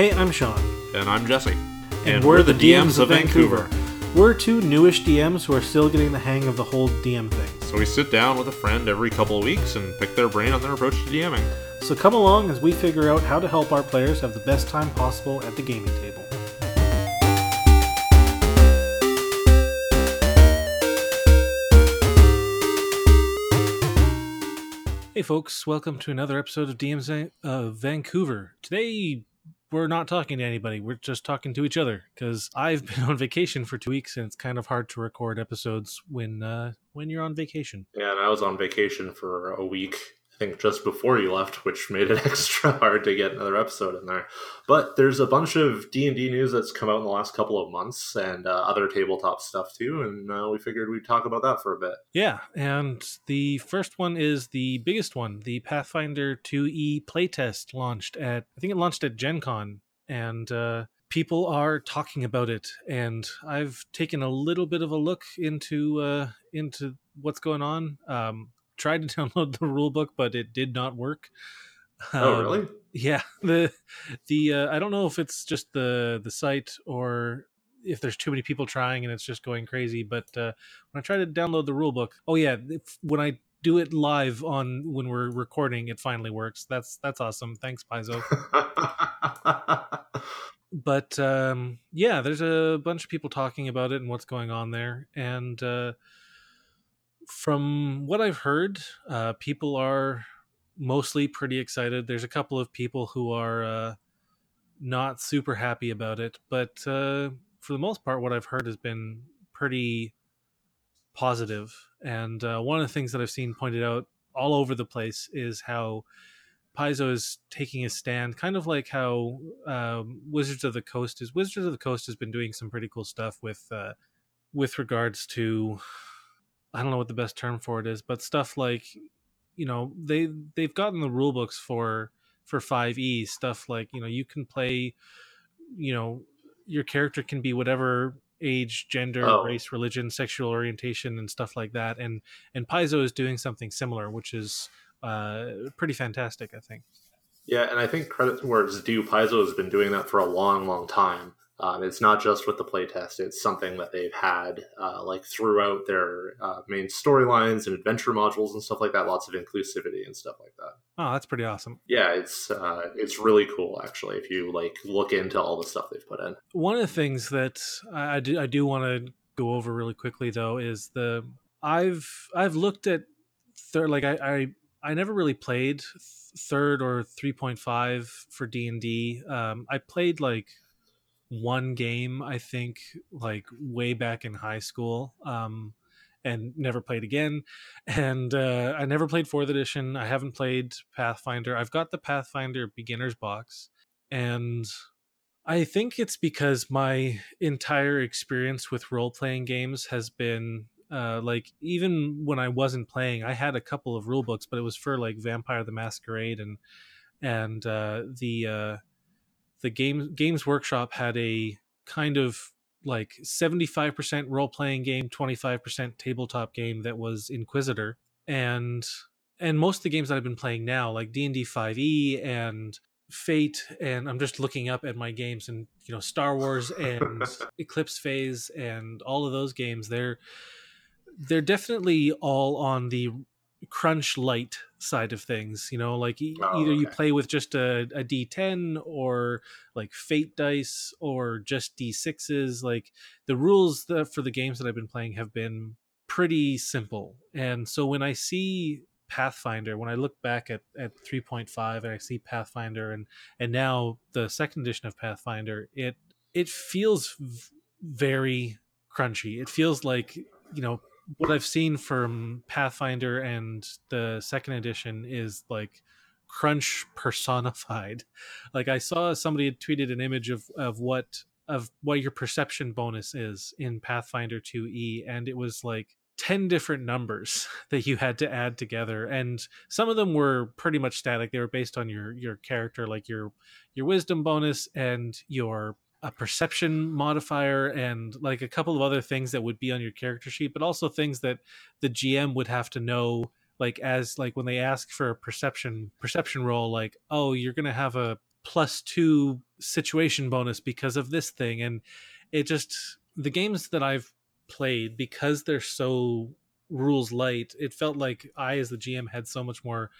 Hey, I'm Sean. And I'm Jesse. And, we're, the DMs, of Vancouver. We're two newish DMs who are still getting the hang of the whole DM thing. So we sit down with a friend every couple of weeks and pick their brain on their approach to DMing. So come along as we figure out how to help our players have the best time possible at the gaming table. Hey folks, welcome to another episode of DMs of Vancouver. Today we're not talking to anybody. We're just talking to each other because I've been on vacation for two weeks and it's kind of hard to record episodes when uh, when you're on vacation. Yeah, and I was on vacation for a week think just before you left, which made it extra hard to get another episode in there. But there's a bunch of D and D news that's come out in the last couple of months, and uh, other tabletop stuff too. And uh, we figured we'd talk about that for a bit. Yeah, and the first one is the biggest one. The Pathfinder 2e playtest launched at I think it launched at Gen Con, and uh, people are talking about it. And I've taken a little bit of a look into uh, into what's going on. Um, tried to download the rule book, but it did not work. Oh, um, really? Yeah. The the uh, I don't know if it's just the the site or if there's too many people trying and it's just going crazy. But uh, when I try to download the rule book, oh yeah, if, when I do it live on when we're recording, it finally works. That's that's awesome. Thanks, Paizo. but um, yeah, there's a bunch of people talking about it and what's going on there, and uh, from what I've heard, uh, people are mostly pretty excited. There's a couple of people who are uh, not super happy about it, but uh, for the most part, what I've heard has been pretty positive. And uh, one of the things that I've seen pointed out all over the place is how Paizo is taking a stand, kind of like how um, Wizards of the Coast is. Wizards of the Coast has been doing some pretty cool stuff with uh, with regards to I don't know what the best term for it is, but stuff like you know they they've gotten the rule books for for 5e stuff like you know you can play you know your character can be whatever age gender oh. race religion sexual orientation and stuff like that and and paizo is doing something similar which is uh pretty fantastic i think yeah and i think credit where it's due paizo has been doing that for a long long time um, it's not just with the playtest; it's something that they've had uh, like throughout their uh, main storylines and adventure modules and stuff like that. Lots of inclusivity and stuff like that. Oh, that's pretty awesome. Yeah, it's uh, it's really cool actually. If you like look into all the stuff they've put in. One of the things that I do I do want to go over really quickly though is the I've I've looked at third like I, I I never really played third or 3.5 for D&D. Um, I played like one game i think like way back in high school um and never played again and uh i never played fourth edition i haven't played pathfinder i've got the pathfinder beginners box and i think it's because my entire experience with role-playing games has been uh, like even when I wasn't playing, I had a couple of rule books, but it was for like Vampire the Masquerade and and uh, the uh, the game games workshop had a kind of like 75% role playing game 25% tabletop game that was inquisitor. And and most of the games that i've been playing now like d&d 5e and fate and i'm just looking up at my games and you know star wars and eclipse phase and all of those games they're they're definitely all on the crunch light side of things you know like oh, either okay. you play with just a a d10 or like fate dice or just d6s like the rules that, for the games that i've been playing have been pretty simple and so when i see pathfinder when i look back at at 3.5 and i see pathfinder and and now the second edition of pathfinder it it feels v- very crunchy it feels like you know what I've seen from Pathfinder and the second edition is like crunch personified. Like I saw somebody had tweeted an image of of what of what your perception bonus is in Pathfinder 2e and it was like 10 different numbers that you had to add together and some of them were pretty much static they were based on your your character like your your wisdom bonus and your a perception modifier and like a couple of other things that would be on your character sheet but also things that the gm would have to know like as like when they ask for a perception perception roll like oh you're gonna have a plus two situation bonus because of this thing and it just the games that I've played because they're so rules light it felt like I as the GM had so much more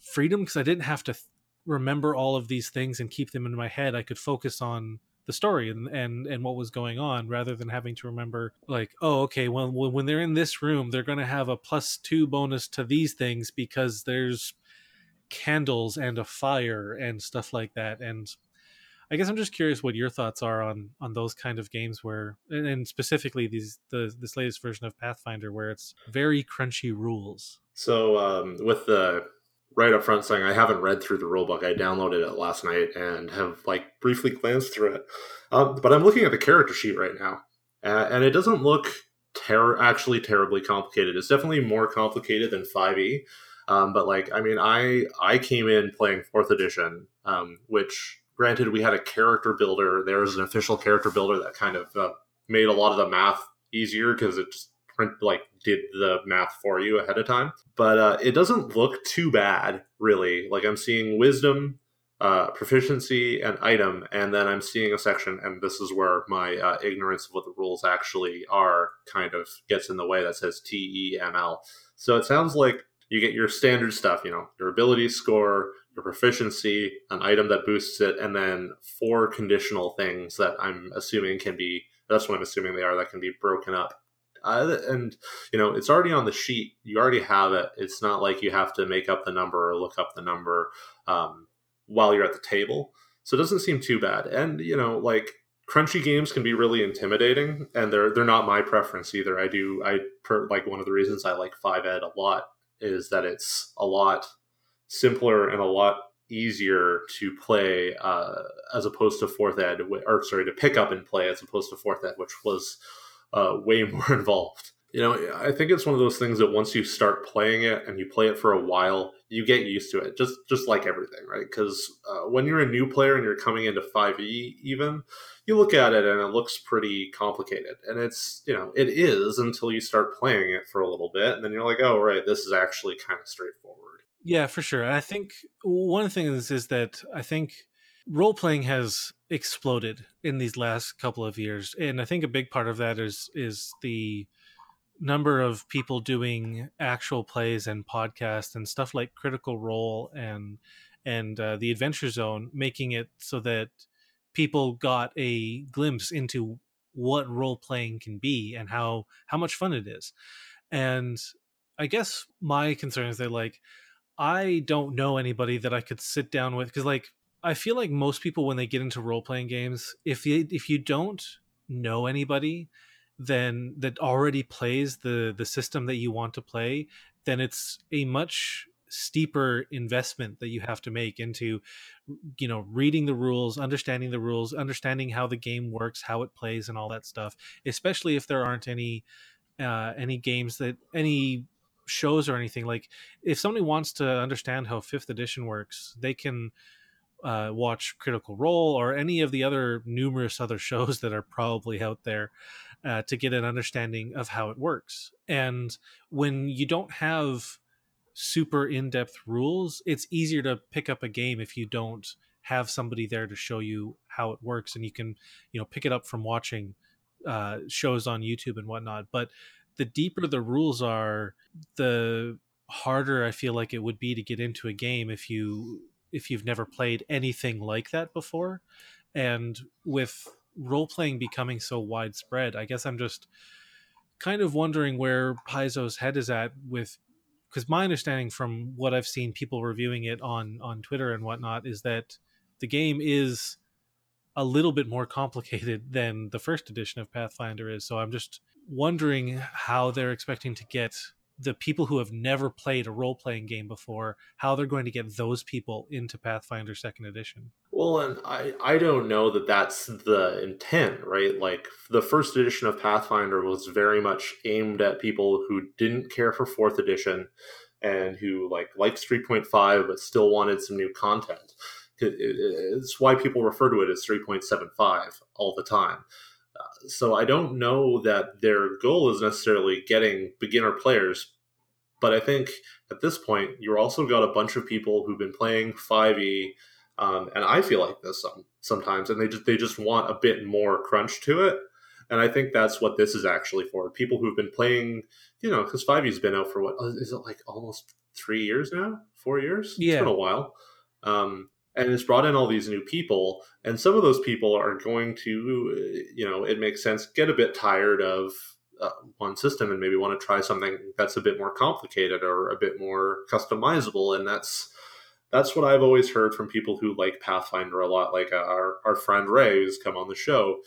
freedom because I didn't have to th- remember all of these things and keep them in my head. I could focus on the story and and and what was going on rather than having to remember like oh okay well when they're in this room they're going to have a plus 2 bonus to these things because there's candles and a fire and stuff like that and I guess I'm just curious what your thoughts are on on those kind of games where, and, and specifically these the this latest version of Pathfinder where it's very crunchy rules. So um, with the right up front saying I haven't read through the rulebook. I downloaded it last night and have like briefly glanced through it. Um, but I'm looking at the character sheet right now, uh, and it doesn't look ter- actually terribly complicated. It's definitely more complicated than 5e. Um, but like, I mean, I I came in playing fourth edition, um, which granted we had a character builder. There's an official character builder that kind of uh, made a lot of the math easier because it just print like did the math for you ahead of time. But uh, it doesn't look too bad, really. Like I'm seeing wisdom, uh, proficiency, and item, and then I'm seeing a section, and this is where my uh, ignorance of what the rules actually are kind of gets in the way. That says T E M L. So it sounds like you get your standard stuff, you know, your ability score, your proficiency, an item that boosts it, and then four conditional things that I'm assuming can be. That's what I'm assuming they are that can be broken up uh, and you know it's already on the sheet. You already have it. It's not like you have to make up the number or look up the number um, while you're at the table. So it doesn't seem too bad. And you know like crunchy games can be really intimidating and they're they're not my preference either. I do i per, like one of the reasons i like 5ed a lot is that it's a lot simpler and a lot easier to play uh, as opposed to fourth ed or sorry to pick up and play as opposed to fourth ed which was uh, way more involved. You know, I think it's one of those things that once you start playing it and you play it for a while, you get used to it. Just just like everything, right? Because uh, when you're a new player and you're coming into 5e, even you look at it and it looks pretty complicated, and it's you know it is until you start playing it for a little bit, and then you're like, oh right, this is actually kind of straightforward. Yeah, for sure. I think one of the things is that I think role playing has exploded in these last couple of years and i think a big part of that is is the number of people doing actual plays and podcasts and stuff like critical role and and uh, the adventure zone making it so that people got a glimpse into what role playing can be and how how much fun it is. And i guess my concern is that like i don't know anybody that i could sit down with because like I feel like most people when they get into role playing games, if you if you don't know anybody then that already plays the the system that you want to play, then it's a much steeper investment that you have to make into you know reading the rules understanding the rules understanding how the game works how it plays and all that stuff especially if there aren't any uh any games that any shows or anything. Like if somebody wants to understand how fifth edition works they can uh, watch Critical Role or any of the other numerous other shows that are probably out there uh, to get an understanding of how it works. And when you don't have super in depth rules, it's easier to pick up a game if you don't have somebody there to show you how it works and you can you know pick it up from watching uh, shows on youtube and whatnot but the deeper the rules are the harder i feel like it would be to get into a game if you if you've never played anything like that before. And with role playing becoming so widespread, I guess I'm just kind of wondering where Paizo's head is at with because my understanding from what I've seen people reviewing it on on Twitter and whatnot is that the game is a little bit more complicated than the first edition of Pathfinder is. So I'm just wondering how they're expecting to get the people who have never played a role playing game before, how they're going to get those people into Pathfinder Second Edition. Well, and I I don't know that that's the intent, right? Like the first edition of Pathfinder was very much aimed at people who didn't care for Fourth Edition and who like liked 3.5 but still wanted some new content. It's why people refer to it as 3.75 all the time so I don't know that their goal is necessarily getting beginner players, but I think at this point you're also got a bunch of people who've been playing 5e Um, and I feel like this some, sometimes, and they just they just want a bit more crunch to it. And I think that's what this is actually for. People who've been playing, you know, because 5e's been out for what is it like almost three years now? Four years? Yeah. It's been a while. Um, and it's brought in all these new people and some of those people are going to you know it makes sense get a bit tired of uh, one system and maybe want to try something that's a bit more complicated or a bit more customizable and that's that's what i've always heard from people who like pathfinder a lot like uh, our, our friend ray who's come on the show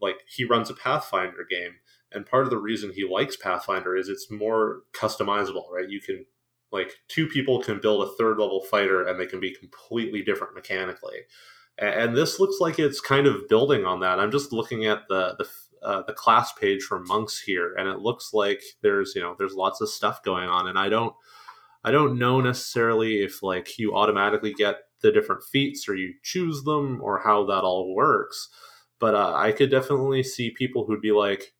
like he runs a pathfinder game and part of the reason he likes pathfinder is it's more customizable right? You can like two people can build a third level fighter and they can be completely different mechanically. And this looks like it's kind of building on that. I'm just looking at the the uh, the class page for monks here and it looks like there's you know there's lots of stuff going on and i don't i don't know necessarily if like you automatically get the different feats or you choose them or how that all works but uh, i could definitely see people who'd be like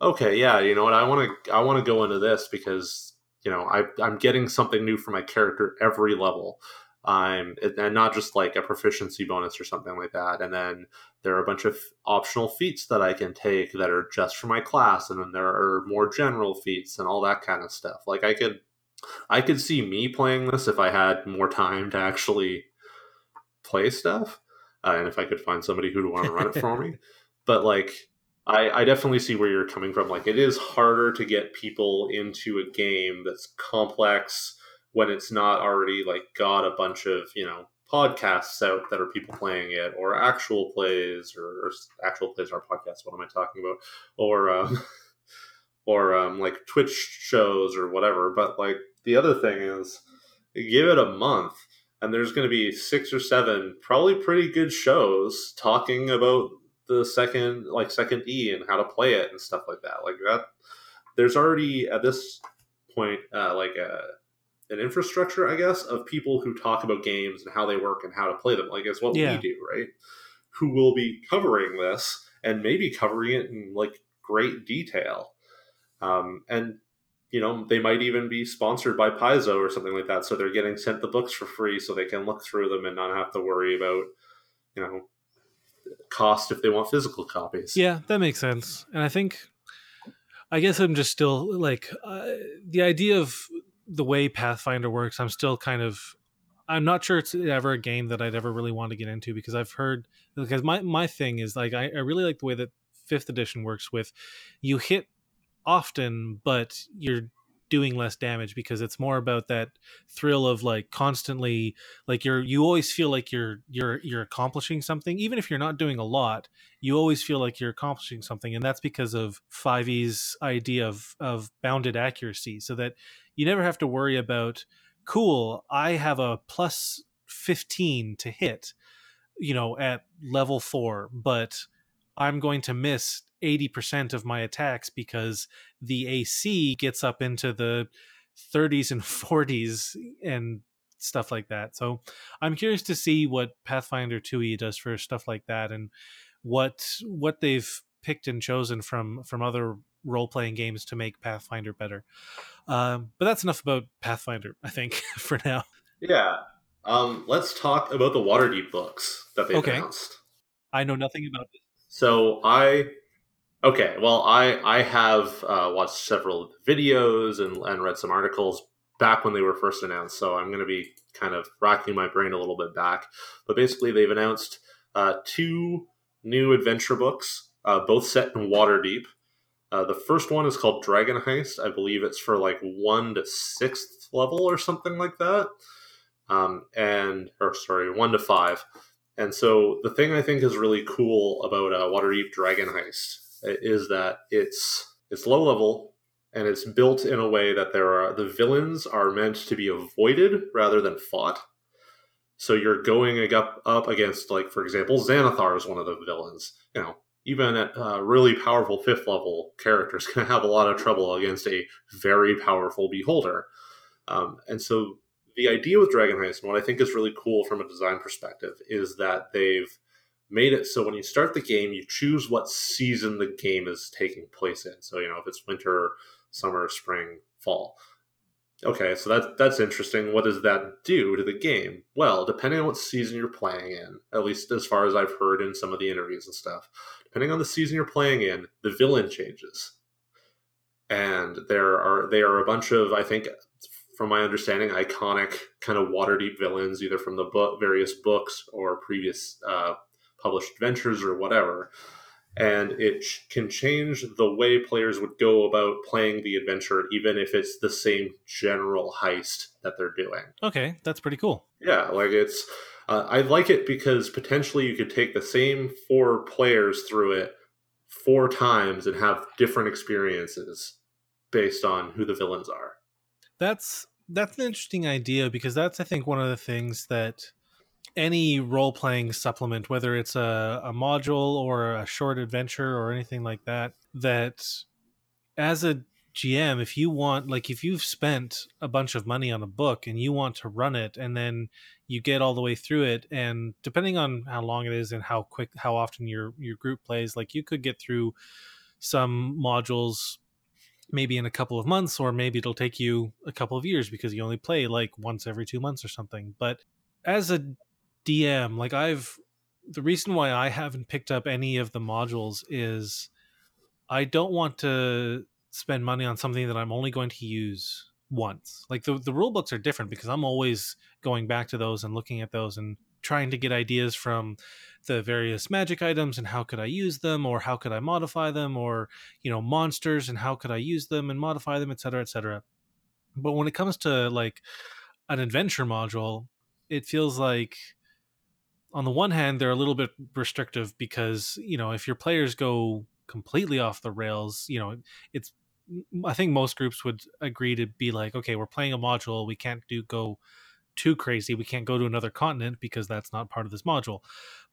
okay yeah you know what i want to i want to go into this because you know I, i'm getting something new for my character every level I'm and not just like a proficiency bonus or something like that. And then there are a bunch of optional feats that I can take that are just for my class, and then there are more general feats and all that kind of stuff. Like I could, I could see me playing this if I had more time to actually play stuff, uh, and if I could find somebody who'd want to run it for me. But like, I, I definitely see where you're coming from. Like, it is harder to get people into a game that's complex when it's not already like got a bunch of you know podcasts out that are people playing it or actual plays or, or actual plays are podcasts what am i talking about or um or um like twitch shows or whatever but like the other thing is give it a month and there's going to be six or seven probably pretty good shows talking about the second like second e and how to play it and stuff like that like that there's already at this point uh, like a an infrastructure, I guess, of people who talk about games and how they work and how to play them. Like it's what yeah. we do, right? Who will be covering this and maybe covering it in like great detail. Um, and you know, they might even be sponsored by Paizo or something like that, so they're getting sent the books for free, so they can look through them and not have to worry about, you know, cost if they want physical copies. Yeah, that makes sense. And I think, I guess I'm just still like uh, the idea of the way Pathfinder works, I'm still kind of I'm not sure it's ever a game that I'd ever really want to get into because I've heard because my my thing is like I, I really like the way that fifth edition works with you hit often but you're doing less damage because it's more about that thrill of like constantly like you're you always feel like you're you're you're accomplishing something. Even if you're not doing a lot you always feel like you're accomplishing something and that's because of 5e's idea of of bounded accuracy so that you never have to worry about cool i have a plus 15 to hit you know at level 4 but i'm going to miss 80% of my attacks because the AC gets up into the 30s and 40s and stuff like that. So I'm curious to see what Pathfinder 2e does for stuff like that and what what they've picked and chosen from from other role playing games to make Pathfinder better. Um, but that's enough about Pathfinder, I think, for now. Yeah. Um, let's talk about the Waterdeep books that they okay. announced. I know nothing about it. So I Okay, well, I I have uh, watched several videos and, and read some articles back when they were first announced, so I'm going to be kind of racking my brain a little bit back. But basically, they've announced uh, two new adventure books, uh, both set in Waterdeep. Uh, the first one is called Dragon Heist. I believe it's for like one to sixth level or something like that. Um, and or sorry, one to five. And so the thing I think is really cool about uh, Waterdeep Dragon Heist is that it's it's low level and it's built in a way that there are the villains are meant to be avoided rather than fought. So you're going up up against like for example Xanathar is one of the villains. You know, even at uh, really powerful fifth level characters can have a lot of trouble against a very powerful beholder. Um, and so the idea with Dragon Heist, and what I think is really cool from a design perspective, is that they've made it so when you start the game, you choose what season the game is taking place in. So, you know, if it's winter, summer, spring, fall. Okay, so that's that's interesting. What does that do to the game? Well, depending on what season you're playing in, at least as far as I've heard in some of the interviews and stuff, depending on the season you're playing in, the villain changes. And there are they are a bunch of, I think, from my understanding, iconic kind of Waterdeep villains, either from the book, various books or previous uh, published adventures or whatever and it can change the way players would go about playing the adventure, even if it's the same general heist that they're doing. Okay, that's pretty cool. Yeah, like it's. Uh, I like it because potentially you could take the same four players through it four times and have different experiences based on who the villains are. That's that's an interesting idea because that's I think one of the things that any role playing supplement, whether it's a, a module or a short adventure or anything like that, that as a GM, if you want, like, if you've spent a bunch of money on a book and you want to run it, and then you get all the way through it, and depending on how long it is and how quick, how often your your group plays, like, you could get through some modules maybe in a couple of months, or maybe it'll take you a couple of years because you only play like once every two months or something. But as a DM, like I've the reason why I haven't picked up any of the modules is I don't want to spend money on something that I'm only going to use once. Like the the rule books are different because I'm always going back to those and looking at those and trying to get ideas from the various magic items and how could I use them or how could I modify them or you know monsters and how could I use them and modify them etc etc. But when it comes to like an adventure module, it feels like on the one hand they're a little bit restrictive because you know if your players go completely off the rails you know it's i think most groups would agree to be like okay we're playing a module. We can't do go too crazy. We can't go to another continent because that's not part of this module.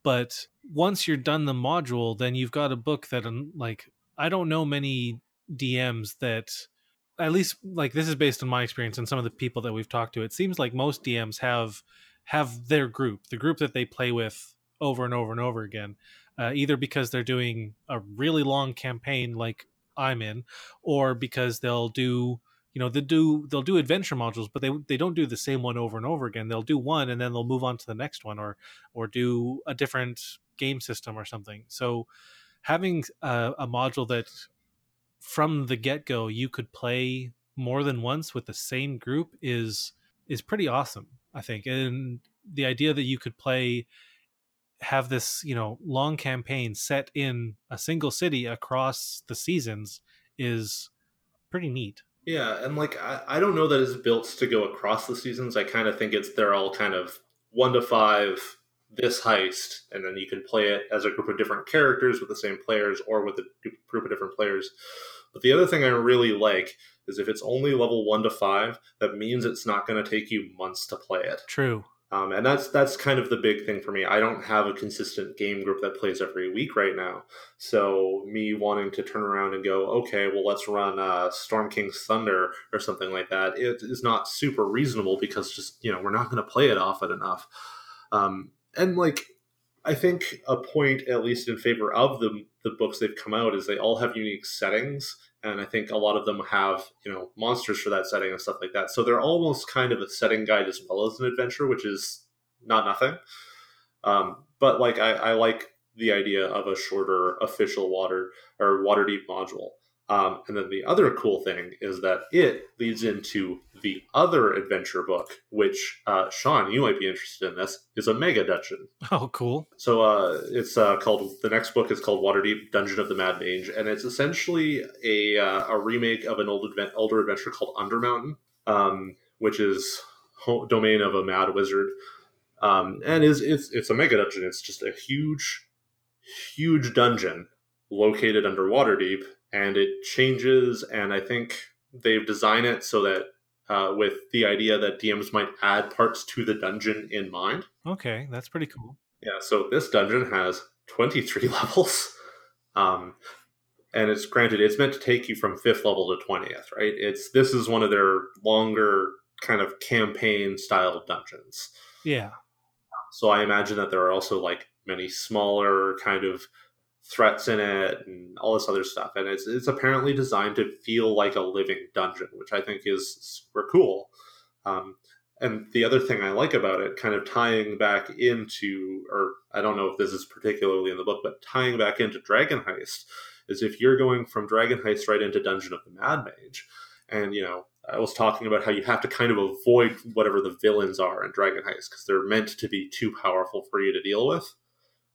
But once you're done the module then you've got a book that like i don't know many dms that at least like this is based on my experience and some of the people that we've talked to it seems like most dms have have their group, the group that they play with over and over and over again, uh, either because they're doing a really long campaign like I'm in, or because they'll do you know they do they'll do adventure modules but they they don't do the same one over and over again. They'll do one and then they'll move on to the next one or or do a different game system or something. So having a, a module that from the get-go you could play more than once with the same group is is pretty awesome I think, and the idea that you could play have this you know long campaign set in a single city across the seasons is pretty neat. Yeah, and like I, I don't know that it's built to go across the seasons. I kind of think it's they're all kind of one to five this heist, and then you can play it as a group of different characters with the same players or with a group of different players. But the other thing I really like is if it's only level one to five, that means it's not going to take you months to play it. True. Um, and that's that's kind of the big thing for me. I don't have a consistent game group that plays every week right now. So me wanting to turn around and go, okay, well let's run uh, Storm King's Thunder or something like that. It is not super reasonable because just you know we're not going to play it often enough. Um, and like I think a point, at least in favor of the the books they've come out, is they all have unique settings and I think a lot of them have you know monsters for that setting and stuff like that. So they're almost kind of a setting guide as well as an adventure, which is not nothing. Um, but like I, I like the idea of a shorter official water or Waterdeep module um, and then the other cool thing is that it leads into the other adventure book, which uh, Sean, you might be interested in. This is a mega dungeon. Oh, cool! So uh, it's uh, called the next book is called Waterdeep Dungeon of the Mad Mage, and it's essentially a uh, a remake of an old advent, older adventure called Undermountain, um, which is domain of a mad wizard, um, and is it's it's a mega dungeon. It's just a huge, huge dungeon located under Waterdeep and it changes. And I think they've designed it so that uh, with the idea that DMs might add parts to the dungeon in mind. Okay, that's pretty cool. Yeah, so this dungeon has 23 levels. Um, and it's granted it's meant to take you from fifth level to 20th, right? It's this is one of their longer kind of campaign style dungeons. Yeah. So I imagine that there are also like many smaller kind of threats in it and all this other stuff. And it's it's apparently designed to feel like a living dungeon, which I think is super cool. Um, and the other thing I like about it, kind of tying back into, or I don't know if this is particularly in the book, but tying back into Dragon Heist, is if you're going from Dragon Heist right into Dungeon of the Mad Mage, and you know, I was talking about how you have to kind of avoid whatever the villains are in Dragon Heist because they're meant to be too powerful for you to deal with.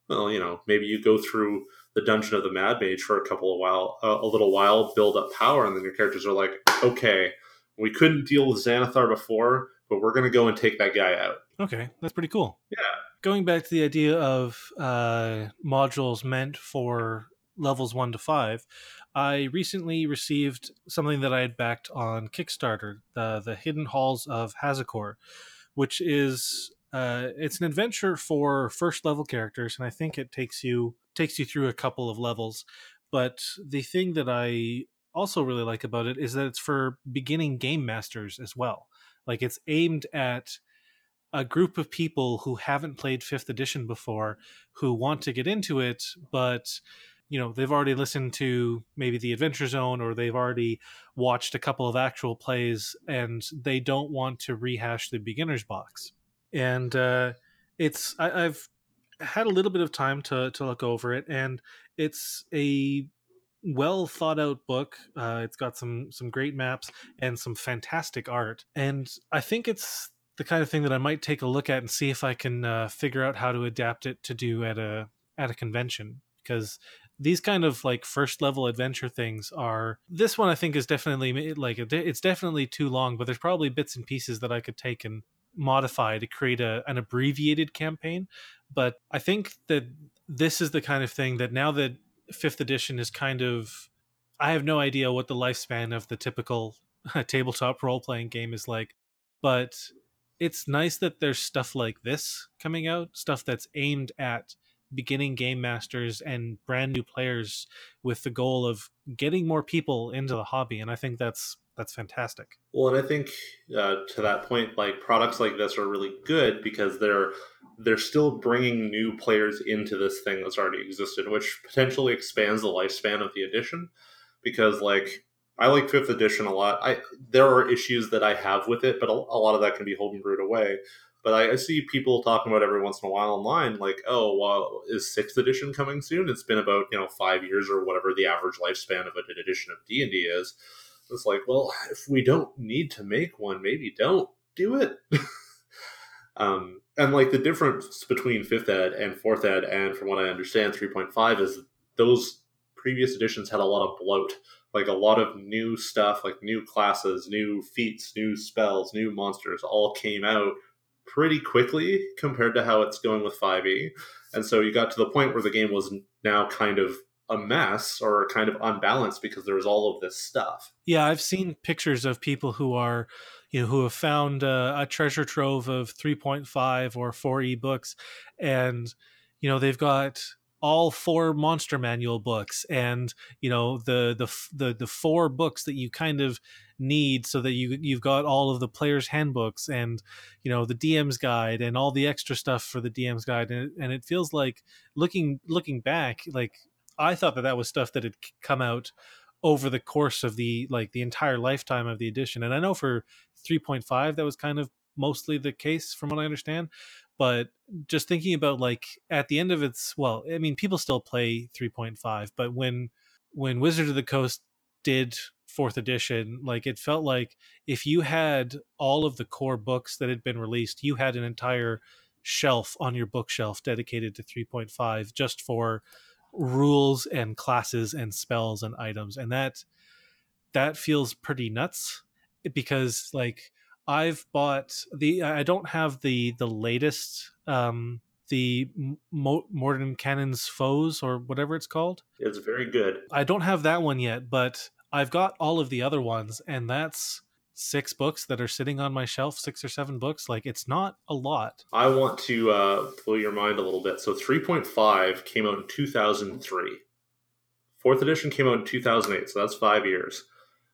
Well, you know, maybe you go through the Dungeon of the Mad Mage for a couple of while, uh, a little while, build up power, and then your characters are like, okay, we couldn't deal with Xanathar before, but we're going to go and take that guy out. Okay, that's pretty cool. Yeah. Going back to the idea of uh, modules meant for levels one to five, I recently received something that I had backed on Kickstarter, the the Hidden Halls of Hazakor, which is uh, it's an adventure for first level characters, and I think it takes you takes you through a couple of levels. But the thing that I also really like about it is that it's for beginning game masters as well. Like it's aimed at a group of people who haven't played fifth edition before who want to get into it but you know they've already listened to maybe the adventure zone or they've already watched a couple of actual plays and they don't want to rehash the beginner's box and uh, it's I, i've had a little bit of time to to look over it and it's a well thought out book. Uh, it's got some some great maps and some fantastic art, and I think it's the kind of thing that I might take a look at and see if I can uh, figure out how to adapt it to do at a at a convention because these kind of like first level adventure things are this one i think is definitely like it's definitely too long but there's probably bits and pieces that i could take and modify to create a, an abbreviated campaign but i think that this is the kind of thing that now that fifth edition is kind of I have no idea what the lifespan of the typical tabletop role playing game is like, but it's nice that there's stuff like this coming out, stuff that's aimed at beginning game masters and brand new players with the goal of getting more people into the hobby and I think that's that's fantastic. Well, and I think uh, to that point, like products like this are really good because they're they're still bringing new players into this thing that's already existed, which potentially expands the lifespan of the edition. Because like I like fifth edition a lot. I there are issues that I have with it, but a, a lot of that can be holding homebrewed away. But I, I, see people talking about every once in a while online, like, "Oh, well, is sixth edition coming soon?" It's been about you know five years or whatever the average lifespan of an edition of D and D is. It's like, well, if we don't need to make one, maybe don't do it. um, and like the difference between fifth ed and fourth ed, and from what I understand, three point five is those previous editions had a lot of bloat, like a lot of new stuff, like new classes, new feats, new spells, new monsters, all came out pretty quickly compared to how it's going with 5e. And so you got to the point where the game was now kind of a mess or kind of unbalanced because there's all of this stuff. Yeah, I've seen pictures of people who are, you know, who have found uh, a treasure trove of 3.5 or 4e books, and you know they've got all four monster manual books and you know the the the the four books that you kind of need so that you you've got all of the players handbooks and you know the DM's guide and all the extra stuff for the DM's guide and, and it feels like looking looking back like I thought that that was stuff that had come out over the course of the like the entire lifetime of the edition. And I know for 3.5 that was kind of mostly the case from what I understand. But just thinking about like at the end of its well, I mean people still play 3.5, but when when Wizard of the Coast did fourth edition, like it felt like if you had all of the core books that had been released, you had an entire shelf on your bookshelf dedicated to 3.5 just for rules and classes and spells and items and that that feels pretty nuts because like I've bought the I don't have the the latest um the Mo- cannons Foes or whatever it's called. It's very good. I don't have that one yet, but I've got all of the other ones and that's six books that are sitting on my shelf, six or seven books. Like it's not a lot. I want to uh, blow your mind a little bit. So 3.5 came out in 2003. Fourth edition came out in 2008, so that's five years.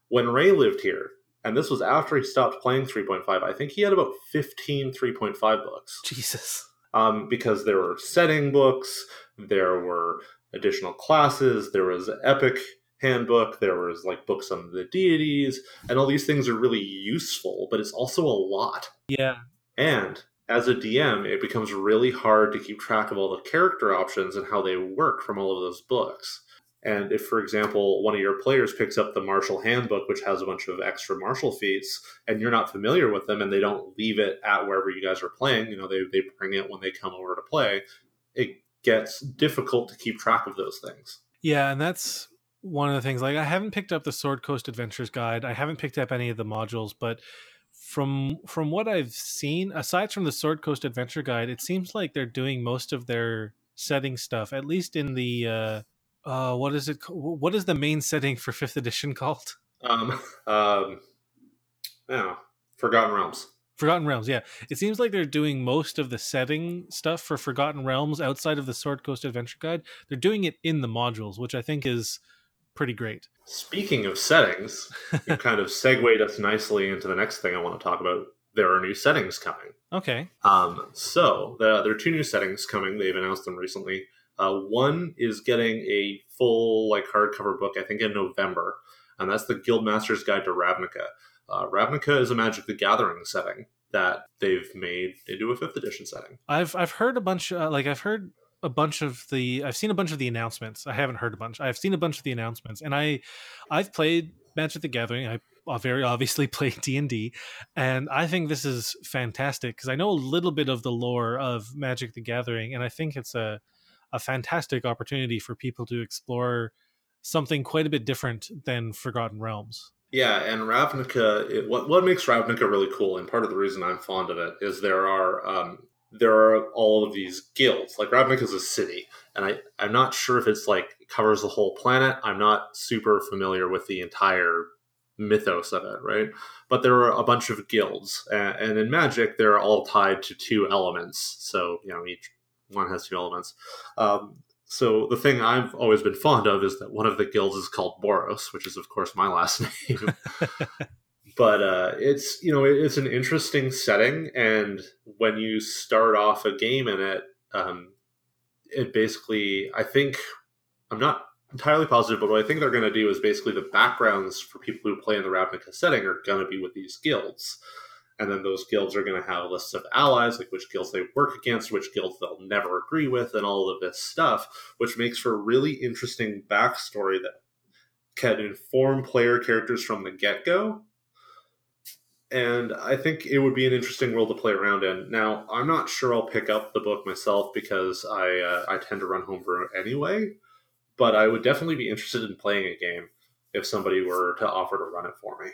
When Ray lived here, and this was after he stopped playing 3.5, I think he had about 15 3.5 books. Jesus. Um, because there were setting books, there were additional classes. There was Epic handbook. There was like books on the deities, and all these things are really useful. But it's also a lot. Yeah. And as a DM, it becomes really hard to keep track of all the character options and how they work from all of those books. And if, for example, one of your players picks up the martial handbook, which has a bunch of extra martial feats, and you're not familiar with them and they don't leave it at wherever you guys are playing, you know, they, they bring it when they come over to play, it gets difficult to keep track of those things. Yeah, and that's one of the things. Like, I haven't picked up the Sword Coast Adventures guide, I haven't picked up any of the modules, but from from what I've seen, aside from the Sword Coast Adventure Guide, it seems like they're doing most of their setting stuff, at least in the uh, uh, what is it? What is the main setting for fifth edition called? Um, um, yeah, Forgotten Realms. Forgotten Realms, yeah. It seems like they're doing most of the setting stuff for Forgotten Realms outside of the Sword Coast Adventure Guide. They're doing it in the modules, which I think is pretty great. Speaking of settings, you kind of segued us nicely into the next thing I want to talk about. There are new settings coming. Okay. Um, so the, there are two new settings coming. They've announced them recently. Uh, one is getting a full like hardcover book, I think, in November, and that's the Guildmaster's Guide to Ravnica. Uh, Ravnica is a Magic the Gathering setting that they've made into a fifth edition setting. I've I've heard a bunch uh, like I've heard a bunch of the I've seen a bunch of the announcements. I haven't heard a bunch. I've seen a bunch of the announcements, and I I've played Magic the Gathering. I very obviously play D and D, and I think this is fantastic because I know a little bit of the lore of Magic the Gathering, and I think it's a a fantastic opportunity for people to explore something quite a bit different than Forgotten Realms. Yeah, and Ravnica, it, what what makes Ravnica really cool, and part of the reason I'm fond of it is there are um, there are all of these guilds. Like Ravnica is a city, and I I'm not sure if it's like covers the whole planet. I'm not super familiar with the entire mythos of it, right? But there are a bunch of guilds, and, and in Magic, they're all tied to two elements. So you know each one has two elements. Um, so the thing I've always been fond of is that one of the guilds is called Boros, which is of course my last name. but uh, it's you know it's an interesting setting, and when you start off a game in it, um, it basically I think I'm not entirely positive, but what I think they're going to do is basically the backgrounds for people who play in the Ravnica setting are going to be with these guilds. And then those guilds are going to have lists of allies like which guilds they work against which guilds they'll never agree with and all of this stuff which makes for a really interesting backstory that can inform player characters from the get-go and i think it would be an interesting world to play around in now i'm not sure i'll pick up the book myself because i uh, i tend to run homebrew anyway but i would definitely be interested in playing a game if somebody were to offer to run it for me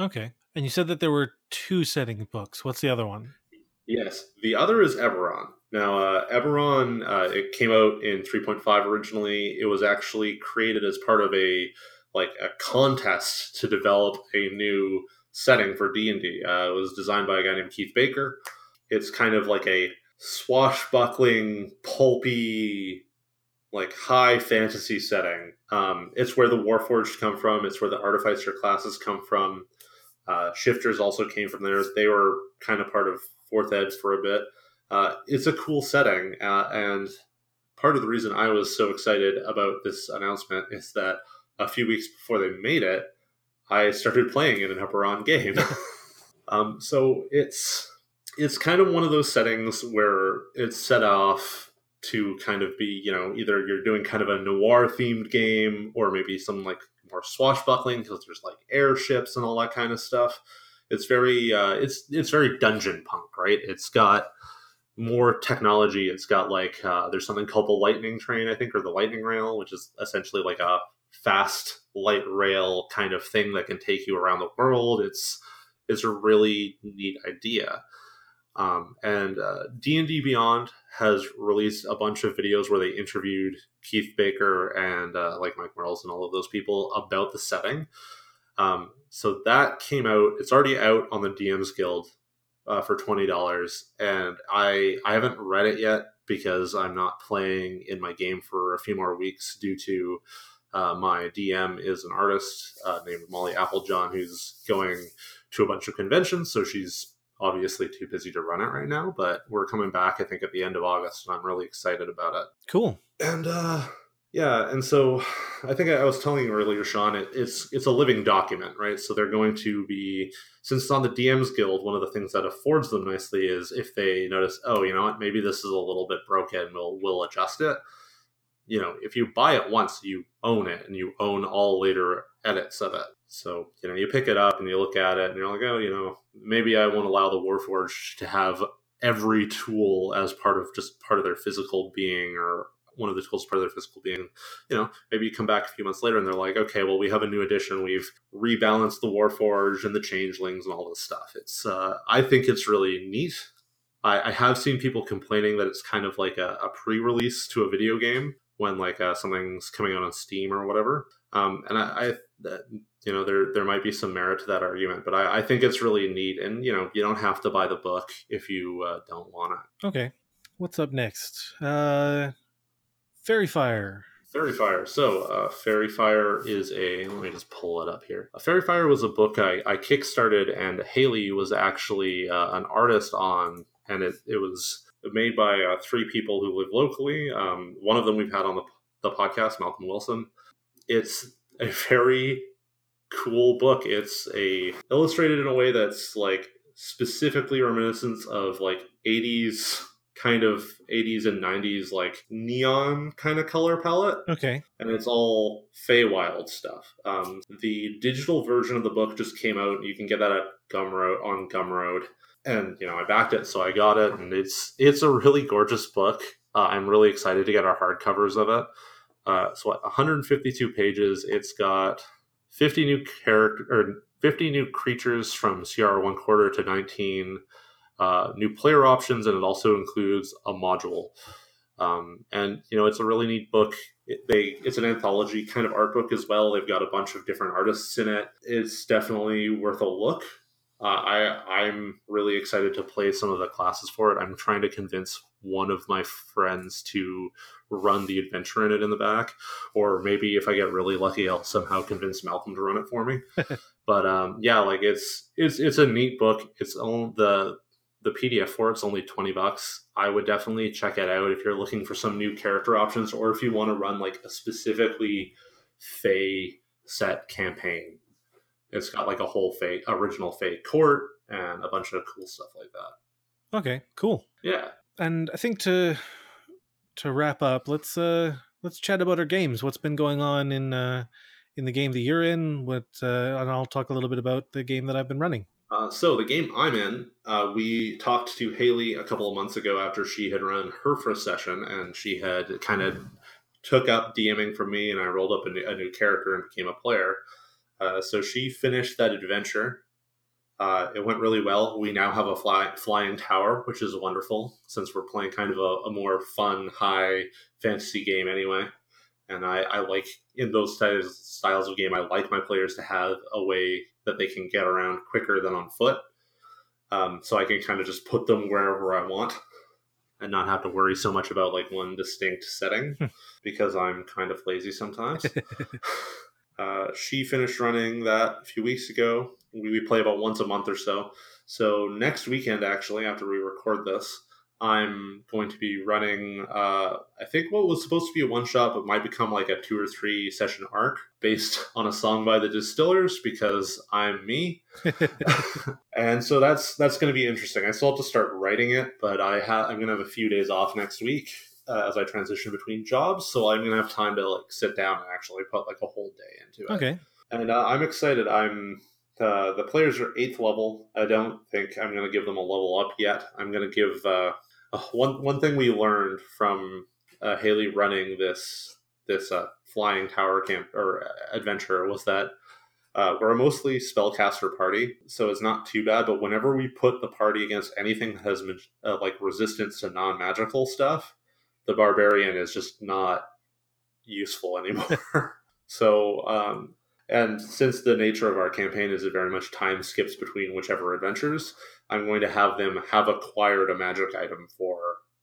okay and you said that there were two setting books. What's the other one? Yes, the other is Eberron. Now, uh, Eberron, uh, it came out in 3.5 originally. It was actually created as part of a like a contest to develop a new setting for D and D. Uh, it was designed by a guy named Keith Baker. It's kind of like a swashbuckling, pulpy, like high fantasy setting. Um, it's where the Warforged come from. It's where the Artificer classes come from. Uh, shifters also came from there. They were kind of part of fourth ed for a bit. Uh, it's a cool setting, uh, and part of the reason I was so excited about this announcement is that a few weeks before they made it, I started playing in an Eberron game. um, so it's it's kind of one of those settings where it's set off to kind of be, you know, either you're doing kind of a noir themed game or maybe some like more swashbuckling because there's like airships and all that kind of stuff. It's very uh, it's it's very dungeon punk, right? It's got more technology. It's got like uh, there's something called the lightning train, I think, or the lightning rail, which is essentially like a fast light rail kind of thing that can take you around the world. It's it's a really neat idea. Um, and uh, D&D Beyond has released a bunch of videos where they interviewed Keith Baker and uh, like Mike Mearls and all of those people about the setting. Um, so that came out. It's already out on the DMs Guild uh, for twenty dollars, and I I haven't read it yet because I'm not playing in my game for a few more weeks due to uh, my DM is an artist uh, named Molly Applejohn who's going to a bunch of conventions, so she's obviously too busy to run it right now, but we're coming back, I think, at the end of August, and I'm really excited about it. Cool. And uh, Yeah, and so I think I was telling you earlier, Sean, it, it's it's a living document, right? So they're going to be since it's on the DMs Guild, one of the things that affords them nicely is if they notice, oh, you know what, maybe this is a little bit broken, we'll we'll adjust it. You know, if you buy it once, you own it and you own all later edits of it. So, you know, you pick it up and you look at it and you're like, oh, you know, maybe I won't allow the Warforged to have every tool as part of just part of their physical being or one of the tools part of their physical being. You know, maybe you come back a few months later and they're like, okay, well, we have a new edition. We've rebalanced the Warforged and the Changelings and all this stuff. It's, uh, I think it's really neat. I, I have seen people complaining that it's kind of like a, a pre-release to a video game when like uh, something's coming out on Steam or whatever. Um, and I, I that, you know, there there might be some merit to that argument, but I, I, think it's really neat. And you know, you don't have to buy the book if you uh, don't want it. Okay, what's up next? Uh, Faerie Fire. Fairy Fire. So, uh, Faerie Fire is a. Let me just pull it up here. Uh, Faerie Fire was a book I, I kickstarted, and Haley was actually uh, an artist on, and it, it was made by uh, three people who live locally. Um, one of them we've had on the, the podcast, Malcolm Wilson. It's a very cool book. It's a illustrated in a way that's like specifically reminiscent of like 80s kind of 80s and 90s like neon kind of color palette. Okay. And it's all Feywild stuff. Um, the digital version of the book just came out. You can get that at Gumroad on Gumroad. And you know, I backed it, so I got it, and it's it's a really gorgeous book. Uh, I'm really excited to get our hardcovers of it. Uh, so what, 152 pages. It's got 50 new character or 50 new creatures from CR one quarter to 19 uh, new player options, and it also includes a module. Um, and you know, it's a really neat book. It, they it's an anthology kind of art book as well. They've got a bunch of different artists in it. It's definitely worth a look. Uh, I I'm really excited to play some of the classes for it. I'm trying to convince one of my friends to run the adventure in it in the back, or maybe if I get really lucky, I'll somehow convince Malcolm to run it for me. but um, yeah, like it's it's it's a neat book. It's on the the PDF for it's only 20 bucks. I would definitely check it out if you're looking for some new character options or if you want to run like a specifically Fey set campaign. It's got like a whole fake original fake court and a bunch of cool stuff like that. Okay, cool. Yeah. And I think to to wrap up, let's uh let's chat about our games. What's been going on in uh in the game that you're in? What uh, and I'll talk a little bit about the game that I've been running. Uh, so the game I'm in, uh, we talked to Haley a couple of months ago after she had run her first session, and she had kind of took up DMing from me, and I rolled up a new, a new character and became a player. Uh, so she finished that adventure. Uh, it went really well. We now have a fly, flying tower, which is wonderful since we're playing kind of a, a more fun, high fantasy game anyway. And I, I like in those styles, styles of game, I like my players to have a way that they can get around quicker than on foot. Um, so I can kind of just put them wherever I want and not have to worry so much about like one distinct setting hmm. because I'm kind of lazy sometimes. uh, she finished running that a few weeks ago. We, we play about once a month or so. So next weekend, actually, after we record this, I'm going to be running, uh, I think what was supposed to be a one shot, but might become like a two or three session arc based on a song by the Distillers because I'm me. and so that's that's going to be interesting. I still have to start writing it, but I have I'm going to have a few days off next week uh, as I transition between jobs, so I'm to have time to like sit down and actually put like a whole day into it. Okay. And uh, I'm excited. I'm uh, the players are eighth level. I don't think I'm to give them a level up yet. I'm to give uh, uh, one one thing we learned from uh, Haley running this this uh, flying tower camp or uh, adventure was that uh, we're a mostly spellcaster party, so it's not too bad. But whenever we put the party against anything that has uh, like resistance to non magical stuff, the barbarian is just not useful anymore. so um, and since the nature of our campaign is it very much time skips between whichever adventures, I'm going to have them have acquired a magic item for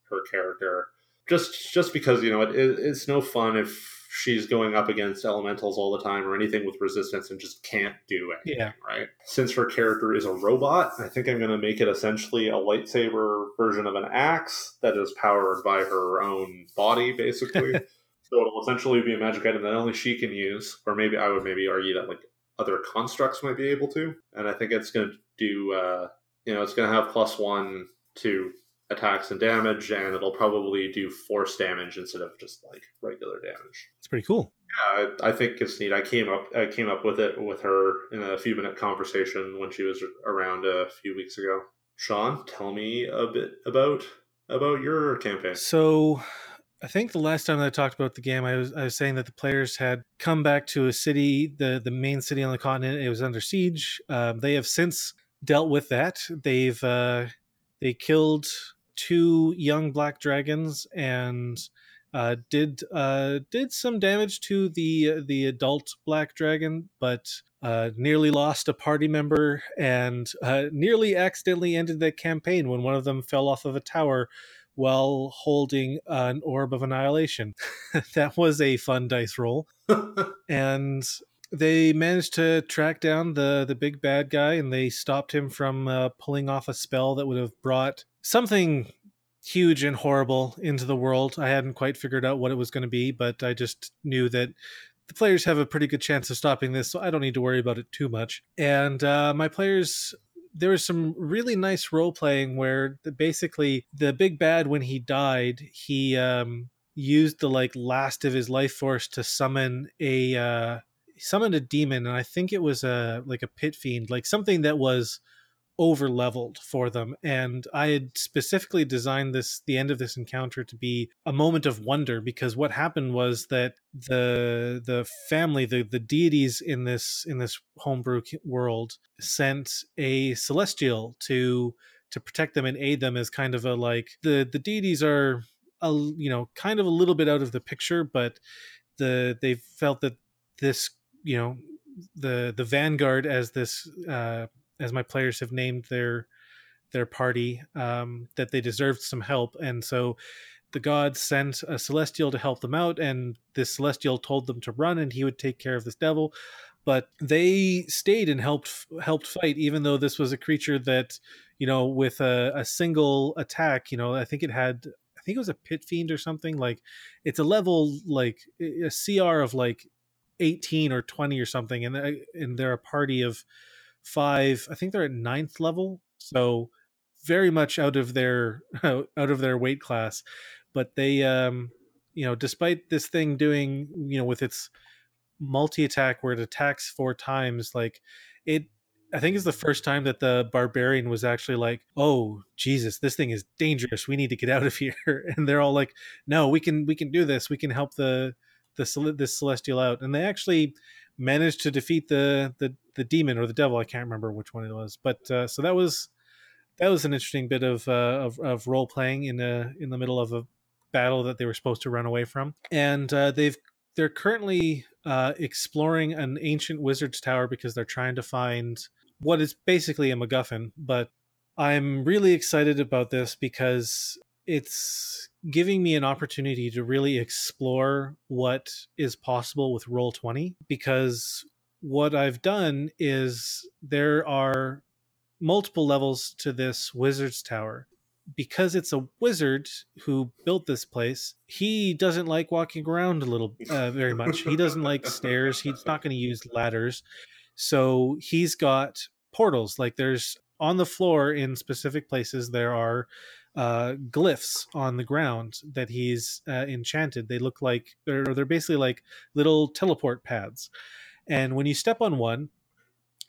her character. Just just because you know it, it, it's no fun if she's going up against elementals all the time or anything with resistance and just can't do anything. Yeah. Right. Since her character is a robot, I think I'm going to make it essentially a lightsaber version of an axe that is powered by her own body, basically. So it'll essentially be a magic item that only she can use, or maybe I would maybe argue that like other constructs might be able to. And I think it's going to do, uh, you know, it's going to have plus one to attacks and damage, and it'll probably do force damage instead of just like regular damage. It's pretty cool. Yeah, I, I, think it's neat. I came up I came up with it with her in a few minute conversation when she was around a few weeks ago. Sean, tell me a bit about about your campaign. So I think the last time I talked about the game, I was I was saying that the players had come back to a city, the the main city on the continent. It was under siege. Um, they have since dealt with that. They've uh, they killed two young black dragons and uh, did uh, did some damage to the the adult black dragon, but uh, nearly lost a party member and uh, nearly accidentally ended the campaign when one of them fell off of a tower while holding an orb of annihilation. that was a fun dice roll, and they managed to track down the the big bad guy and they stopped him from uh, pulling off a spell that would have brought something huge and horrible into the world. I hadn't quite figured out what it was going to be, but I just knew that the players have a pretty good chance of stopping this, so I don't need to worry about it too much. And uh, my players, there was some really nice role playing where the, basically the big bad, when he died, he um, used the like last of his life force to summon a uh, summoned a demon, and I think it was a like a pit fiend, like something that was over leveled for them and i had specifically designed this the end of this encounter to be a moment of wonder because what happened was that the the family the the deities in this in this homebrew world sent a celestial to to protect them and aid them as kind of a like the the deities are a you know kind of a little bit out of the picture but the they felt that this you know the the vanguard as this uh as my players have named their their party um, that they deserved some help, and so the gods sent a celestial to help them out, and this celestial told them to run, and he would take care of this devil. But they stayed and helped helped fight, even though this was a creature that, you know, with a, a single attack, you know, I think it had I think it was a pit fiend or something. Like it's a level like a CR of like 18 or 20 or something, and and they're a party of five. I think they're at ninth level, so very much out of their out of their weight class. But they, um, you know, despite this thing doing, you know, with its multi attack where it attacks four times, like it I think it's the first time that the barbarian was actually like, "Oh, Jesus, this thing is dangerous. We need to get out of here." And they're all like, "No, we can we can do this. We can help the the this celestial out." And they actually managed to defeat the the the demon or the devil. I can't remember which one it was, but uh, so that was that was an interesting bit of uh, of, of role playing in a in the middle of a battle that they were supposed to run away from, and uh, they've they're currently uh, exploring an ancient wizard's tower because they're trying to find what is basically a MacGuffin. But I'm really excited about this because it's giving me an opportunity to really explore what is possible with Roll20 because what I've done is there are multiple levels to this wizard's tower. Because it's a wizard who built this place, he doesn't like walking around a little uh, very much. He doesn't like stairs. He's not going to use ladders. So he's got portals. Like there's on the floor in specific places, there are uh, glyphs on the ground that he's uh, enchanted. They look like they're they're basically like little teleport pads, and when you step on one,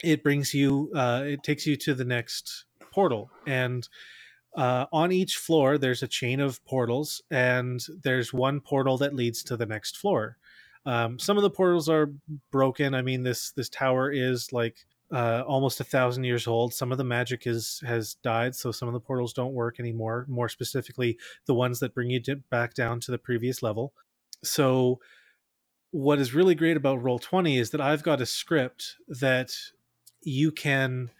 it brings you uh, it takes you to the next portal and. Uh, on each floor, there's a chain of portals, and there's one portal that leads to the next floor. Um, some of the portals are broken. I mean, this this tower is like uh, almost a thousand years old. Some of the magic is has died, so some of the portals don't work anymore. More specifically, the ones that bring you back down to the previous level. So, what is really great about Roll Twenty is that I've got a script that you can,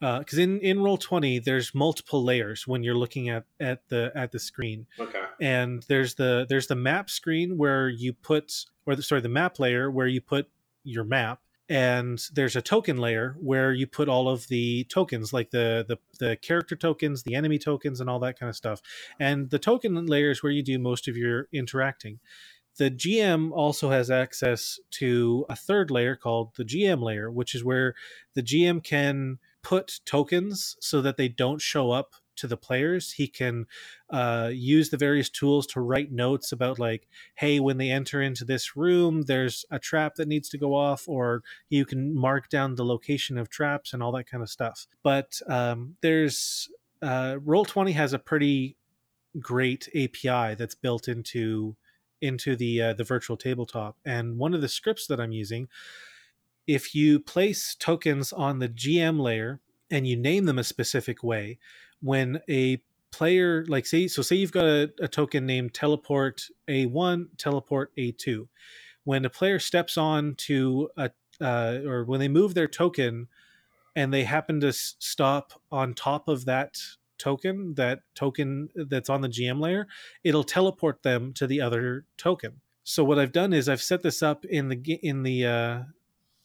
because uh, in in Roll Twenty there's multiple layers when you're looking at at the at the screen. Okay. And there's the there's the map screen where you put, or the, sorry, the map layer where you put your map and there's a token layer where you put all of the tokens like the, the the character tokens the enemy tokens and all that kind of stuff. And the token layer is where you do most of your interacting. The GM also has access to a third layer called the GM layer, which is where the GM can put tokens so that they don't show up to the players. He can uh, use the various tools to write notes about, like, hey, when they enter into this room, there's a trap that needs to go off, or you can mark down the location of traps and all that kind of stuff. But um, there's uh, Roll20 has a pretty great API that's built into into the uh, the virtual tabletop, and one of the scripts that I'm using if you place tokens on the GM layer and you name them a specific way, when a player like say so say you've got a, a token named teleport a1 teleport a2 when a player steps on to a uh, or when they move their token and they happen to stop on top of that token that token that's on the gm layer it'll teleport them to the other token. So what i've done is i've set this up in the in the uh,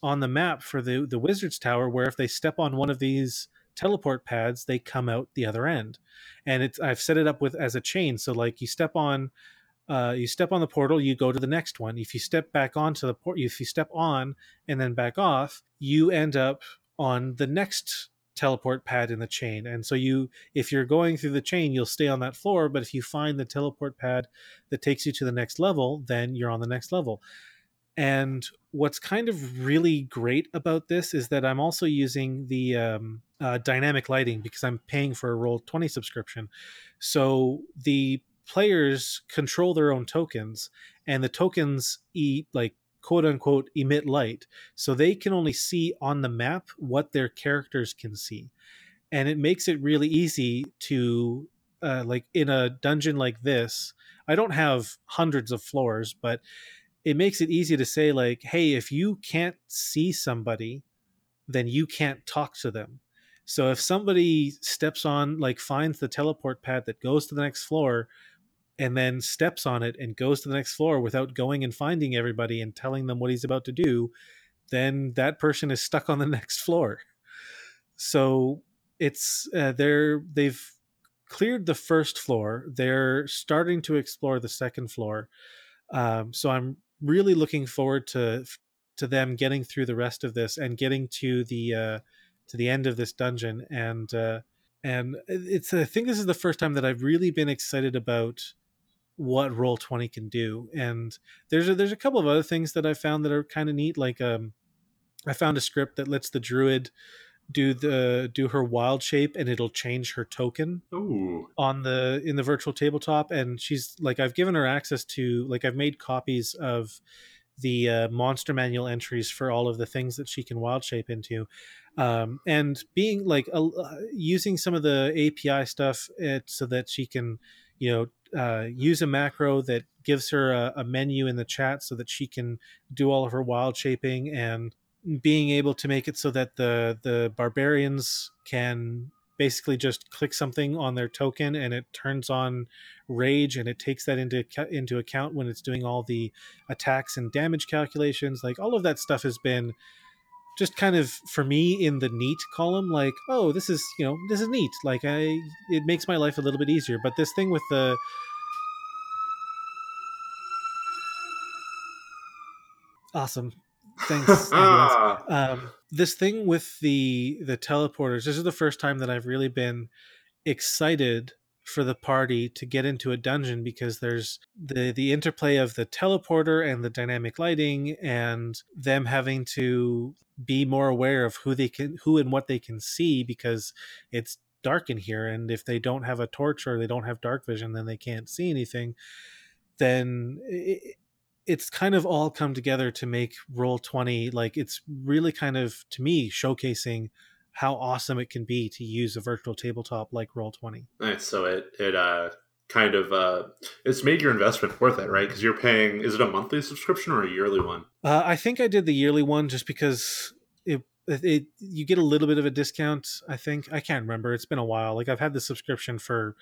on the map for the the wizard's tower where if they step on one of these teleport pads, they come out the other end. And it's I've set it up with as a chain. So like you step on uh, you step on the portal, you go to the next one. If you step back onto the port, if you step on and then back off, you end up on the next teleport pad in the chain. And so you, if you're going through the chain, you'll stay on that floor. But if you find the teleport pad that takes you to the next level, then you're on the next level. And what's kind of really great about this is that I'm also using the um, uh, dynamic lighting because I'm paying for a Roll Twenty subscription. So the players control their own tokens, and the tokens eat like quote unquote emit light, so they can only see on the map what their characters can see, and it makes it really easy to uh, like in a dungeon like this. I don't have hundreds of floors, but it makes it easy to say like hey if you can't see somebody then you can't talk to them. So if somebody steps on like finds the teleport pad that goes to the next floor and then steps on it and goes to the next floor without going and finding everybody and telling them what he's about to do then that person is stuck on the next floor. So it's uh, they're they've cleared the first floor. They're starting to explore the second floor. Um, so i'm really looking forward to to them getting through the rest of this and getting to the uh, to the end of this dungeon. And uh, and it's I think this is the first time that I've really been excited about what roll 20 can do. And there's a, there's a couple of other things that i found that are kind of neat like um i found a script that lets the druid do the do her wild shape and it'll change her token Ooh. on the in the virtual tabletop and she's like i've given her access to like i've made copies of the uh, monster manual entries for all of the things that she can wild shape into um, and being like uh, using some of the api stuff it, so that she can you know uh, use a macro that gives her a, a menu in the chat so that she can do all of her wild shaping and being able to make it so that the the barbarians can basically just click something on their token and it turns on rage and it takes that into into account when it's doing all the attacks and damage calculations. Like all of that stuff has been just kind of for me in the neat column. Like oh this is you know this is neat. Like i it makes my life a little bit easier. But this thing with the awesome Thanks. um, this thing with the the teleporters. This is the first time that I've really been excited for the party to get into a dungeon because there's the the interplay of the teleporter and the dynamic lighting and them having to be more aware of who they can who and what they can see because it's dark in here and if they don't have a torch or they don't have dark vision then they can't see anything then it, it's kind of all come together to make roll 20 like it's really kind of to me showcasing how awesome it can be to use a virtual tabletop like roll 20 nice so it it uh kind of uh it's made your investment worth it right? Because you're paying is it a monthly subscription or a yearly one? Uh, i think i did the yearly one just because it, it you get a little bit of a discount i think. I can't remember it's been a while. Like i've had the subscription for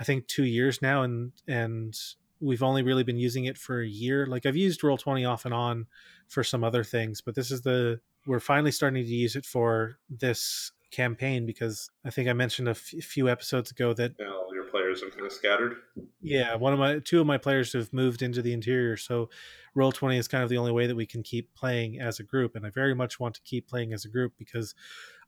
i think two years now and and we've only really been using it for a year. Like I've used Roll20 off and on for some other things, but this is the we're finally starting to use it for this campaign because I think I mentioned a f- few episodes ago that you're players have kind of scattered. Yeah, one of my two of my players have moved into the interior, so roll 20 is kind of the only way that we can keep playing as a group and I very much want to keep playing as a group because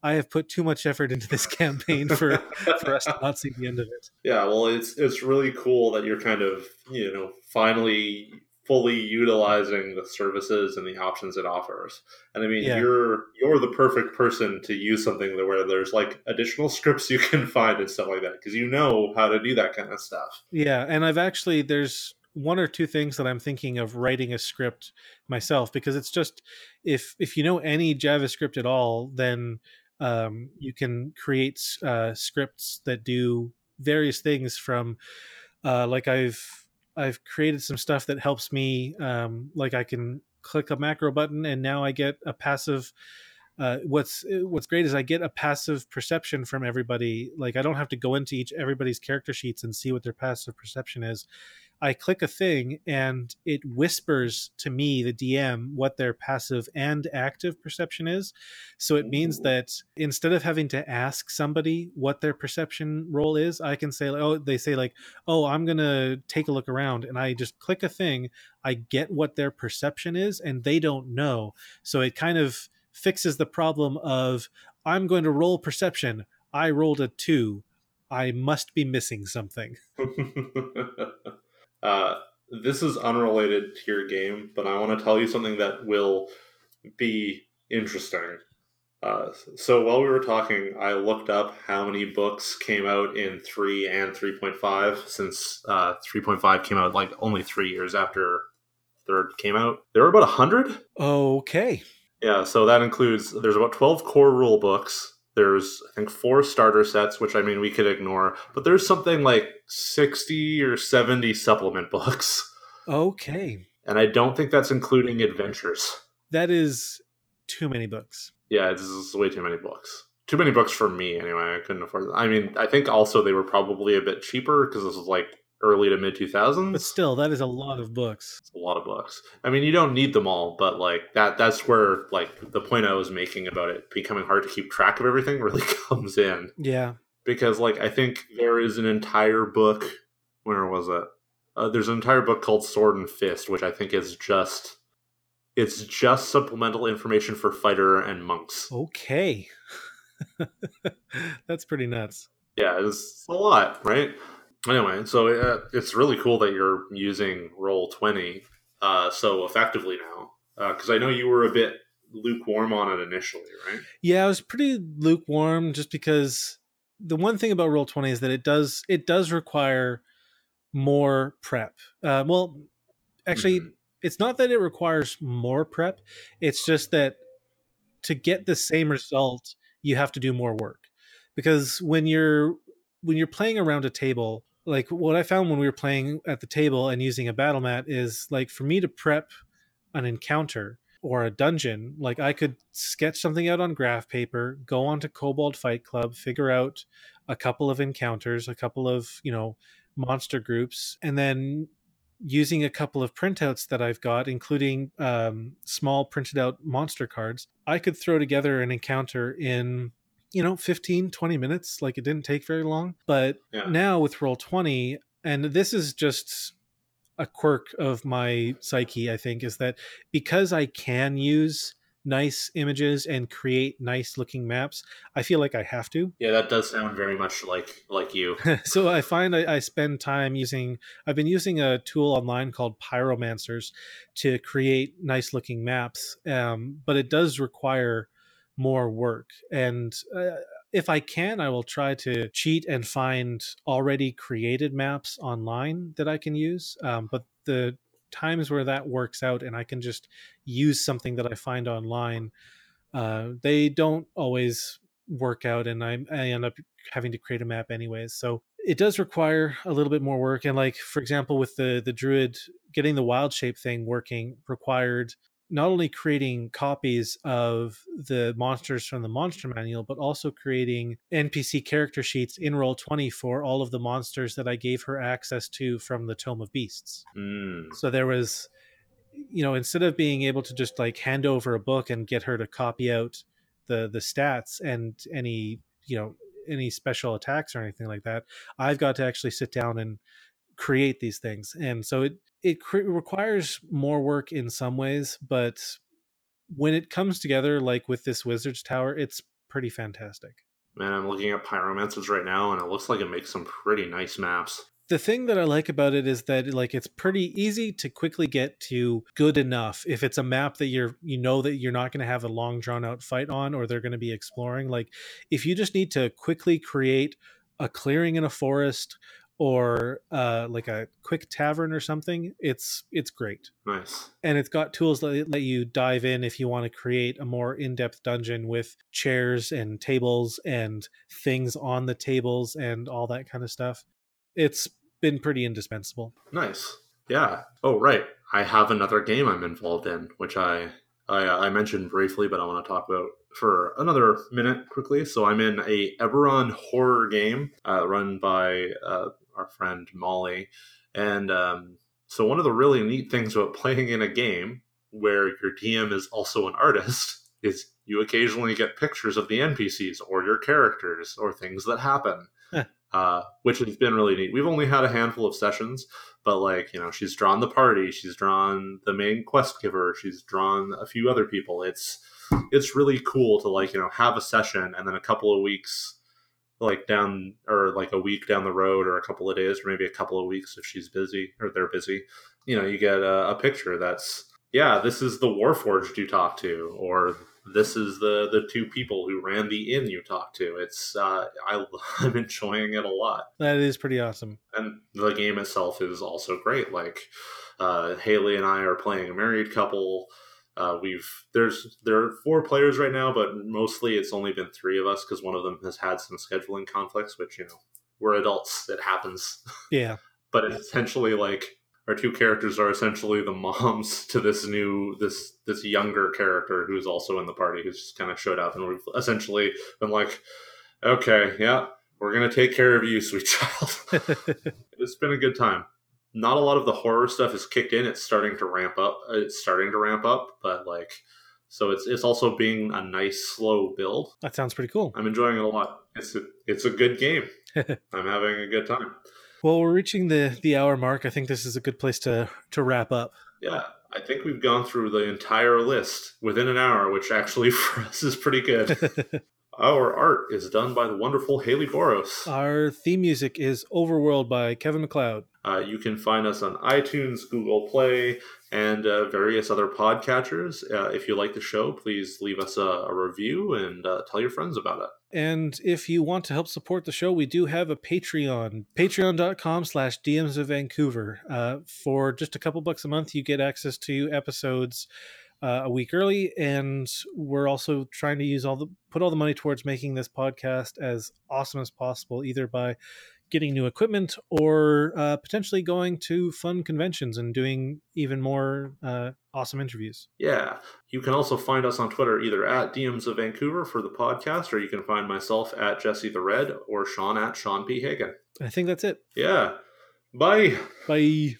I have put too much effort into this campaign for for us to not see the end of it. Yeah, well, it's it's really cool that you're kind of you know finally fully utilizing the services and the options it offers. And I mean, yeah. you're you're the perfect person to use something where there's like additional scripts you can find and stuff like that because you know how to do that kind of stuff. Yeah, and I've actually there's one or two things that I'm thinking of writing a script myself because it's just if if you know any JavaScript at all, then um, you can create uh, scripts that do various things from uh, like I've I've created some stuff that helps me. Um, like I can click a macro button, and now I get a passive. Uh, what's what's great is I get a passive perception from everybody. Like I don't have to go into each everybody's character sheets and see what their passive perception is. I click a thing and it whispers to me, the DM, what their passive and active perception is. So it means that instead of having to ask somebody what their perception roll is, I can say, oh, they say, like, oh, I'm going to take a look around. And I just click a thing. I get what their perception is, and they don't know. So it kind of fixes the problem of, I'm going to roll perception. I rolled a two. I must be missing something. Uh, this is unrelated to your game, but I want to tell you something that will be interesting. Uh, so while we were talking, I looked up how many books came out in three and three point five, since uh, three point five came out like only three years after third came out. There were about a hundred. Okay. Yeah, so that includes there's about twelve core rule books, there's, I think, four starter sets, which I mean, we could ignore, but there's something like 60 or 70 supplement books. Okay. And I don't think that's including adventures. That is too many books. Yeah, this is way too many books. Too many books for me, anyway. I couldn't afford them. I mean, I think also they were probably a bit cheaper because this was like early to mid 2000s. But still, that is a lot of books. It's a lot of books. I mean, you don't need them all, but like that that's where like the point I was making about it becoming hard to keep track of everything really comes in. Yeah. Because like I think there is an entire book where was it? Uh, there's an entire book called Sword and Fist, which I think is just it's just supplemental information for fighter and monks. Okay. That's pretty nuts. Yeah, it's a lot, right? Anyway, so uh, it's really cool that you're using Roll Twenty uh, so effectively now, because uh, I know you were a bit lukewarm on it initially, right? Yeah, I was pretty lukewarm just because the one thing about Roll Twenty is that it does it does require more prep. Uh, well, actually, mm-hmm. it's not that it requires more prep; it's just that to get the same result, you have to do more work because when you're when you're playing around a table like what I found when we were playing at the table and using a battle mat is like for me to prep an encounter or a dungeon, like I could sketch something out on graph paper, go onto Kobold Fight Club, figure out a couple of encounters, a couple of, you know, monster groups, and then using a couple of printouts that I've got, including um, small printed out monster cards, I could throw together an encounter in you know 15 20 minutes like it didn't take very long but yeah. now with roll 20 and this is just a quirk of my psyche i think is that because i can use nice images and create nice looking maps i feel like i have to yeah that does sound very much like like you so i find I, I, spend time using i've been using a tool online called pyromancers to create nice looking maps um, but it does require more work. And uh, if I can, I will try to cheat and find already created maps online that I can use. Um, but the times where that works out and I can just use something that I find online, uh, they don't always work out, and I, I end up having to create a map anyways. So it does require a little bit more work. And like for example, with the the druid getting the wild shape thing working required not only creating copies of the monsters from the monster manual, but also creating NPC character sheets in Roll20 for all of the monsters that I gave her access to from the Tome of Beasts. Mm. So there was, you know, instead of being able to just like hand over a book and get her to copy out the the stats and any, you know, any special attacks or anything like that. I've got to actually sit down and create these things, and so it it cre- requires more work in some ways, but when it comes together, like with this Wizard's Tower, it's pretty fantastic. Man, I'm looking at Pyromancers right now, and it looks like it makes some pretty nice maps the thing that I like about it is that like it's pretty easy to quickly get to good enough if it's a map that you're you know that you're not going to have a long drawn out fight on or they're going to be exploring like if you just need to quickly create a clearing in a forest or uh, like a quick tavern or something it's it's great nice and it's got tools that let you dive in if you want to create a more in-depth dungeon with chairs and tables and things on the tables and all that kind of stuff it's been pretty indispensable. Nice. Yeah. Oh, right. I have another game I'm involved in, which I I, uh, I mentioned briefly, but I want to talk about for another minute quickly. So I'm in a Eberron horror game uh, run by uh, our friend Molly, and um, so one of the really neat things about playing in a game where your DM is also an artist is you occasionally get pictures of the NPCs or your characters or things that happen uh, which has been really neat. We've only had a handful of sessions, but like you know, she's drawn the party, she's drawn the main quest giver, she's drawn a few other people. It's it's really cool to like you know have a session and then a couple of weeks like down or like a week down the road or a couple of days or maybe a couple of weeks if she's busy or they're busy you know you get a, a picture that's yeah this is the warforged you talk to or this is the the two people who ran the inn you talked to. It's uh, I, I'm enjoying it a lot. That is pretty awesome. And the game itself is also great. Like uh, Haley and I are playing a married couple. Uh, we've there's there are four players right now, but mostly it's only been three of us because one of them has had some scheduling conflicts. Which you know we're adults; it happens. Yeah. but it's essentially like our two characters are essentially the moms to this new this this younger character who's also in the party who's just kind of showed up and we've essentially been like okay yeah we're gonna take care of you sweet child it's been a good time not a lot of the horror stuff is kicked in it's starting to ramp up uh, it's starting to ramp up but like so it's it's also being a nice slow build that sounds pretty cool i'm enjoying it a lot it's a, it's a good game i'm having a good time well, we're reaching the the hour mark. I think this is a good place to to wrap up. Yeah, I think we've gone through the entire list within an hour, which actually for us is pretty good. Our art is done by the wonderful Haley Boros. Our theme music is Overworld by Kevin MacLeod. Uh, you can find us on iTunes, Google Play, and uh, various other podcatchers. Uh, if you like the show, please leave us a, a review and uh, tell your friends about it. And if you want to help support the show, we do have a Patreon, patreon.com slash DMs of Vancouver. Uh, for just a couple bucks a month, you get access to episodes uh, a week early. And we're also trying to use all the, put all the money towards making this podcast as awesome as possible, either by getting new equipment or uh, potentially going to fun conventions and doing even more uh, awesome interviews. Yeah. You can also find us on Twitter either at DMs of Vancouver for the podcast, or you can find myself at Jesse the Red or Sean at Sean P. Hagen. I think that's it. Yeah. Bye. Bye.